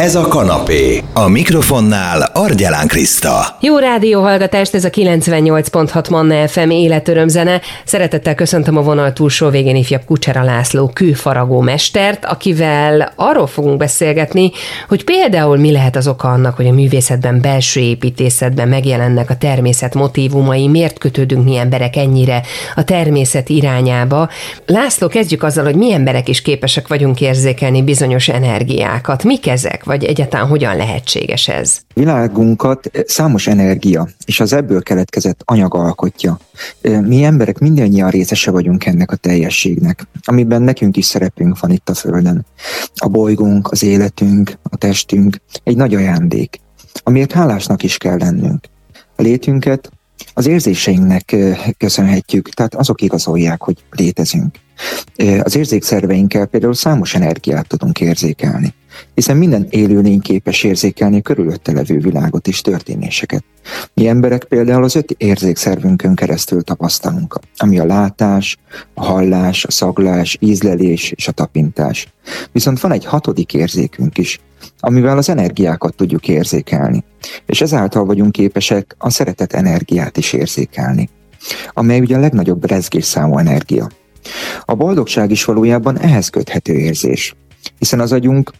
Ez a kanapé. A mikrofonnál Argyelán Kriszta. Jó rádióhallgatást, ez a 98.6 Manna FM életörömzene. Szeretettel köszöntöm a vonal túlsó végén ifjabb Kucsera László kőfaragó mestert, akivel arról fogunk beszélgetni, hogy például mi lehet az oka annak, hogy a művészetben, belső építészetben megjelennek a természet motivumai, miért kötődünk mi emberek ennyire a természet irányába. László, kezdjük azzal, hogy mi emberek is képesek vagyunk érzékelni bizonyos energiákat. Mik ezek? Vagy egyáltalán hogyan lehetséges ez? Világunkat számos energia és az ebből keletkezett anyag alkotja. Mi emberek mindannyian részese vagyunk ennek a teljességnek, amiben nekünk is szerepünk van itt a Földön. A bolygónk, az életünk, a testünk egy nagy ajándék, amiért hálásnak is kell lennünk. A létünket az érzéseinknek köszönhetjük, tehát azok igazolják, hogy létezünk. Az érzékszerveinkkel például számos energiát tudunk érzékelni, hiszen minden élőlény képes érzékelni a körülötte levő világot és történéseket. Mi emberek például az öt érzékszervünkön keresztül tapasztalunk, ami a látás, a hallás, a szaglás, ízlelés és a tapintás. Viszont van egy hatodik érzékünk is, amivel az energiákat tudjuk érzékelni, és ezáltal vagyunk képesek a szeretet energiát is érzékelni, amely ugye a legnagyobb rezgésszámú energia. A boldogság is valójában ehhez köthető érzés, hiszen az agyunk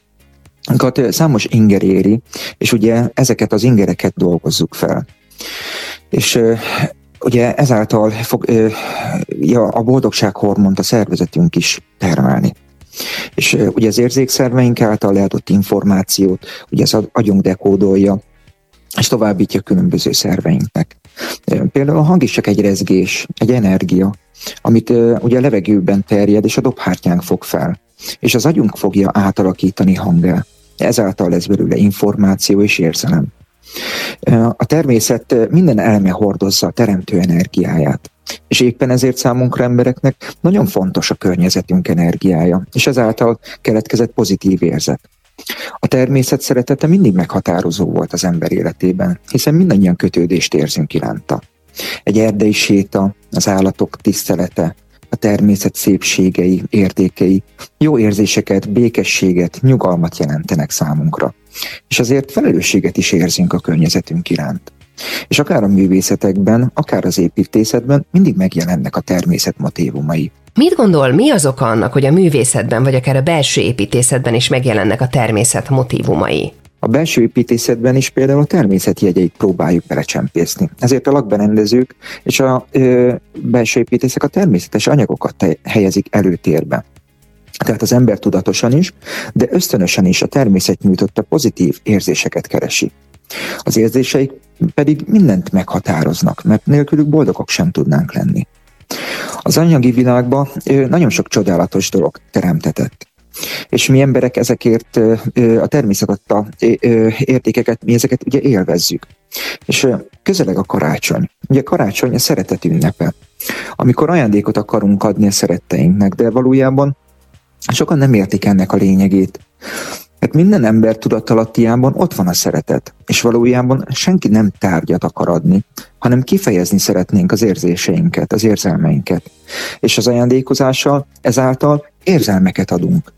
számos inger éri, és ugye ezeket az ingereket dolgozzuk fel. És ugye ezáltal fog ja, a boldogság hormont a szervezetünk is termelni. És ugye az érzékszerveink által leadott információt, ugye az agyunk dekódolja, és továbbítja különböző szerveinknek. Például a hang is csak egy rezgés, egy energia, amit ugye a levegőben terjed, és a dobhártyánk fog fel. És az agyunk fogja átalakítani hanggal. Ezáltal lesz belőle információ és érzelem. A természet minden eleme hordozza a teremtő energiáját. És éppen ezért számunkra embereknek nagyon fontos a környezetünk energiája, és ezáltal keletkezett pozitív érzet. A természet szeretete mindig meghatározó volt az ember életében, hiszen mindannyian kötődést érzünk iránta. Egy erdei séta, az állatok tisztelete, a természet szépségei, értékei, jó érzéseket, békességet, nyugalmat jelentenek számunkra. És azért felelősséget is érzünk a környezetünk iránt. És akár a művészetekben, akár az építészetben mindig megjelennek a természet motívumai. Mit gondol, mi az oka annak, hogy a művészetben, vagy akár a belső építészetben is megjelennek a természet motívumai? A belső építészetben is például a természet jegyeit próbáljuk belecsempészni. Ezért a lakberendezők és a ö, belső építészek a természetes anyagokat te- helyezik előtérbe. Tehát az ember tudatosan is, de ösztönösen is a természet nyújtotta pozitív érzéseket keresi. Az érzéseik pedig mindent meghatároznak, mert nélkülük boldogok sem tudnánk lenni. Az anyagi világban nagyon sok csodálatos dolog teremtetett. És mi emberek ezekért a természet értékeket, mi ezeket ugye élvezzük. És közeleg a karácsony. Ugye karácsony a szeretet ünnepe. Amikor ajándékot akarunk adni a szeretteinknek, de valójában sokan nem értik ennek a lényegét. Hát minden ember tudatalattiában ott van a szeretet, és valójában senki nem tárgyat akar adni, hanem kifejezni szeretnénk az érzéseinket, az érzelmeinket. És az ajándékozással ezáltal érzelmeket adunk.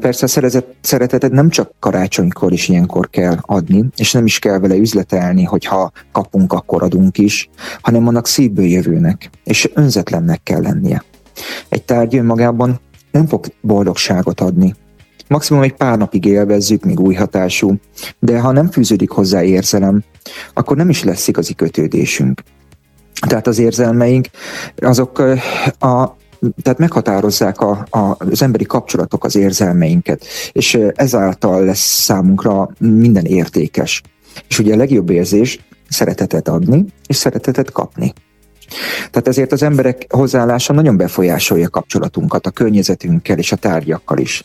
Persze a szeretetet nem csak karácsonykor is ilyenkor kell adni, és nem is kell vele üzletelni, hogy ha kapunk, akkor adunk is, hanem annak szívből jövőnek, és önzetlennek kell lennie. Egy tárgy önmagában nem fog boldogságot adni, Maximum egy pár napig élvezzük, még új hatású, de ha nem fűződik hozzá érzelem, akkor nem is lesz igazi kötődésünk. Tehát az érzelmeink, azok a, tehát meghatározzák a, a, az emberi kapcsolatok az érzelmeinket, és ezáltal lesz számunkra minden értékes. És ugye a legjobb érzés szeretetet adni, és szeretetet kapni. Tehát ezért az emberek hozzáállása nagyon befolyásolja kapcsolatunkat a környezetünkkel és a tárgyakkal is.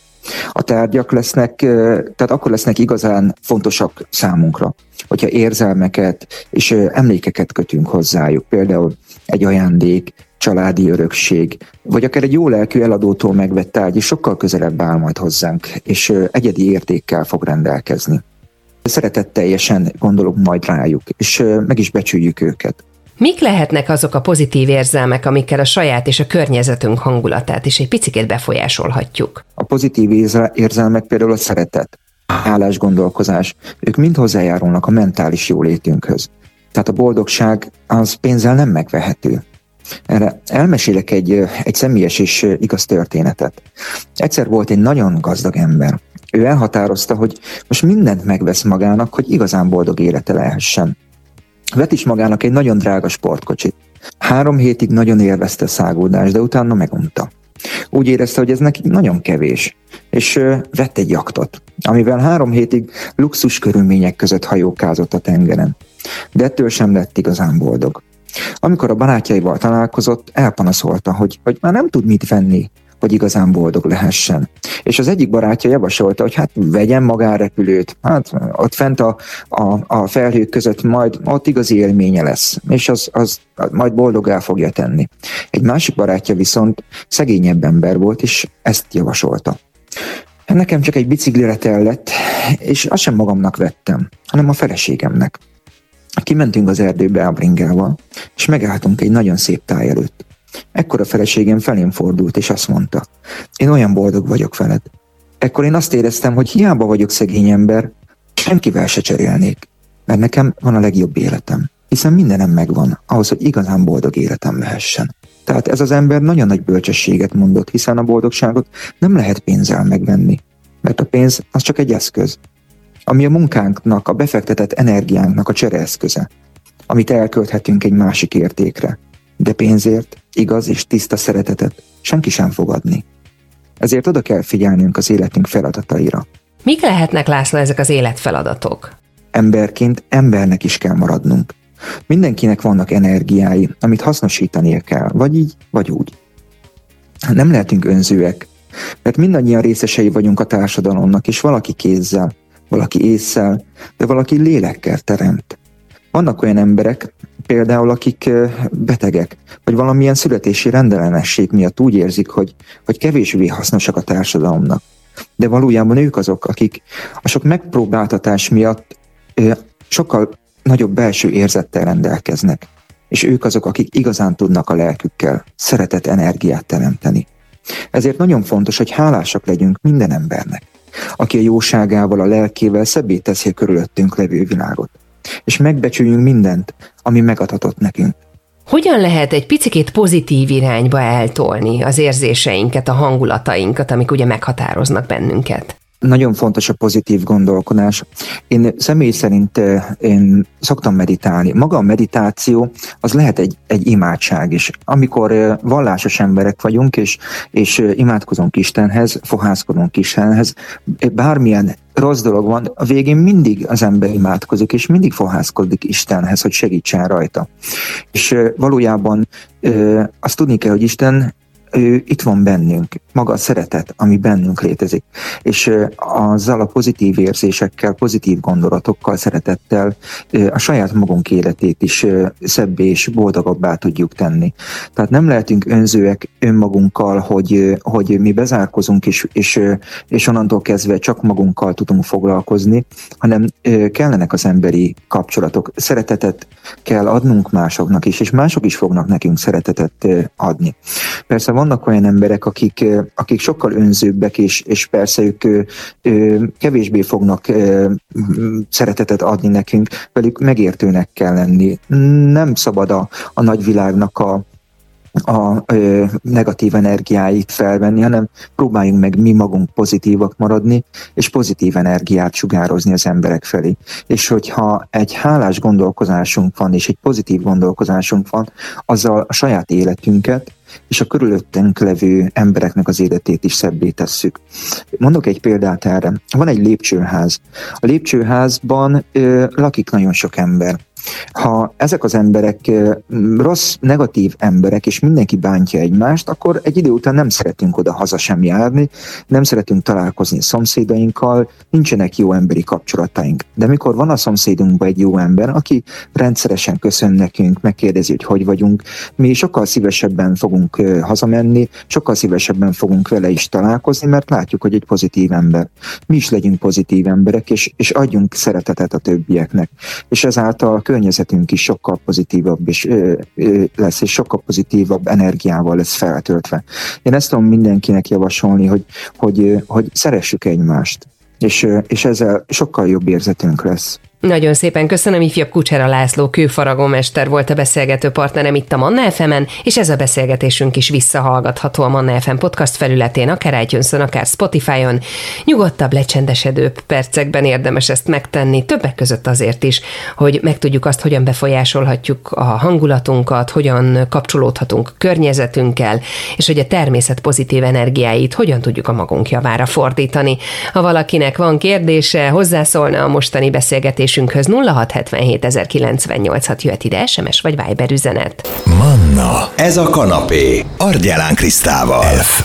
A tárgyak lesznek, tehát akkor lesznek igazán fontosak számunkra, hogyha érzelmeket és emlékeket kötünk hozzájuk. Például egy ajándék, családi örökség, vagy akár egy jó lelkű eladótól megvett tárgy is sokkal közelebb áll majd hozzánk, és egyedi értékkel fog rendelkezni. Szeretetteljesen gondolunk majd rájuk, és meg is becsüljük őket. Mik lehetnek azok a pozitív érzelmek, amikkel a saját és a környezetünk hangulatát is egy picit befolyásolhatjuk? A pozitív érzelmek például a szeretet. állásgondolkozás, ők mind hozzájárulnak a mentális jólétünkhöz. Tehát a boldogság az pénzzel nem megvehető. Erre elmesélek egy, egy személyes és igaz történetet. Egyszer volt egy nagyon gazdag ember. Ő elhatározta, hogy most mindent megvesz magának, hogy igazán boldog élete lehessen. Vett is magának egy nagyon drága sportkocsit. Három hétig nagyon élvezte a száguldást, de utána megunta. Úgy érezte, hogy ez neki nagyon kevés, és vett egy jaktot, amivel három hétig luxus körülmények között hajókázott a tengeren. De ettől sem lett igazán boldog. Amikor a barátjaival találkozott, elpanaszolta, hogy, hogy már nem tud mit venni, hogy igazán boldog lehessen. És az egyik barátja javasolta, hogy hát vegyen magánrepülőt, hát ott fent a, a, a felhők között majd ott igazi élménye lesz, és az, az majd boldogá fogja tenni. Egy másik barátja viszont szegényebb ember volt, és ezt javasolta. Nekem csak egy biciklire tellett, és azt sem magamnak vettem, hanem a feleségemnek. Kimentünk az erdőbe a bringával, és megálltunk egy nagyon szép táj előtt. Ekkor a feleségem felém fordult, és azt mondta, én olyan boldog vagyok veled. Ekkor én azt éreztem, hogy hiába vagyok szegény ember, senkivel se cserélnék, mert nekem van a legjobb életem, hiszen mindenem megvan ahhoz, hogy igazán boldog életem lehessen. Tehát ez az ember nagyon nagy bölcsességet mondott, hiszen a boldogságot nem lehet pénzzel megvenni, mert a pénz az csak egy eszköz, ami a munkánknak, a befektetett energiánknak a csereeszköze, amit elkölthetünk egy másik értékre. De pénzért igaz és tiszta szeretetet senki sem fog adni. Ezért oda kell figyelnünk az életünk feladataira. Mik lehetnek, László, ezek az életfeladatok? Emberként embernek is kell maradnunk. Mindenkinek vannak energiái, amit hasznosítania kell, vagy így, vagy úgy. Nem lehetünk önzőek, mert mindannyian részesei vagyunk a társadalomnak, és valaki kézzel, valaki észsel, de valaki lélekkel teremt. Vannak olyan emberek, például akik betegek, vagy valamilyen születési rendellenesség miatt úgy érzik, hogy, hogy kevésbé hasznosak a társadalomnak. De valójában ők azok, akik a sok megpróbáltatás miatt sokkal nagyobb belső érzettel rendelkeznek. És ők azok, akik igazán tudnak a lelkükkel szeretet energiát teremteni. Ezért nagyon fontos, hogy hálásak legyünk minden embernek, aki a jóságával, a lelkével szebbé teszi a körülöttünk levő világot és megbecsüljünk mindent, ami megadatott nekünk. Hogyan lehet egy picit pozitív irányba eltolni az érzéseinket, a hangulatainkat, amik ugye meghatároznak bennünket? Nagyon fontos a pozitív gondolkodás. Én személy szerint én szoktam meditálni. Maga a meditáció az lehet egy, egy imádság is. Amikor vallásos emberek vagyunk, és, és imádkozunk Istenhez, fohászkodunk Istenhez, bármilyen rossz dolog van, a végén mindig az ember imádkozik, és mindig fohászkodik Istenhez, hogy segítsen rajta. És valójában azt tudni kell, hogy Isten ő itt van bennünk, maga a szeretet, ami bennünk létezik. És azzal a pozitív érzésekkel, pozitív gondolatokkal, szeretettel a saját magunk életét is szebb és boldogabbá tudjuk tenni. Tehát nem lehetünk önzőek önmagunkkal, hogy, hogy mi bezárkozunk, és, és, és onnantól kezdve csak magunkkal tudunk foglalkozni, hanem kellenek az emberi kapcsolatok. Szeretetet kell adnunk másoknak is, és mások is fognak nekünk szeretetet adni. Persze vannak olyan emberek, akik, akik sokkal önzőbbek, és, és persze ők kevésbé fognak szeretetet adni nekünk, velük megértőnek kell lenni. Nem szabad a, a nagyvilágnak a, a ö, negatív energiáit felvenni, hanem próbáljunk meg mi magunk pozitívak maradni, és pozitív energiát sugározni az emberek felé. És hogyha egy hálás gondolkozásunk van, és egy pozitív gondolkozásunk van, azzal a saját életünket, és a körülöttünk levő embereknek az életét is szebbé tesszük. Mondok egy példát erre. Van egy lépcsőház. A lépcsőházban ö, lakik nagyon sok ember. Ha ezek az emberek rossz, negatív emberek, és mindenki bántja egymást, akkor egy idő után nem szeretünk oda haza sem járni, nem szeretünk találkozni szomszédainkkal, nincsenek jó emberi kapcsolataink. De mikor van a szomszédunkban egy jó ember, aki rendszeresen köszön nekünk, megkérdezi, hogy hogy vagyunk, mi sokkal szívesebben fogunk hazamenni, sokkal szívesebben fogunk vele is találkozni, mert látjuk, hogy egy pozitív ember. Mi is legyünk pozitív emberek, és, és adjunk szeretetet a többieknek. És ezáltal környezetünk is sokkal pozitívabb és, ö, ö, lesz, és sokkal pozitívabb energiával lesz feltöltve. Én ezt tudom mindenkinek javasolni, hogy, hogy, hogy szeressük egymást és, és ezzel sokkal jobb érzetünk lesz. Nagyon szépen köszönöm, ifjabb Kucsera László kőfaragómester volt a beszélgető partnerem itt a Manna fm és ez a beszélgetésünk is visszahallgatható a Manna FM podcast felületén, akár itunes akár Spotify-on. Nyugodtabb, lecsendesedőbb percekben érdemes ezt megtenni, többek között azért is, hogy megtudjuk azt, hogyan befolyásolhatjuk a hangulatunkat, hogyan kapcsolódhatunk környezetünkkel, és hogy a természet pozitív energiáit hogyan tudjuk a magunk javára fordítani. Ha valakinek van kérdése, hozzászólna a mostani beszélgetés beszélgetésünkhöz 0677 hat jöhet ide SMS vagy Viber üzenet. Manna, ez a kanapé, Argyelán Krisztával. F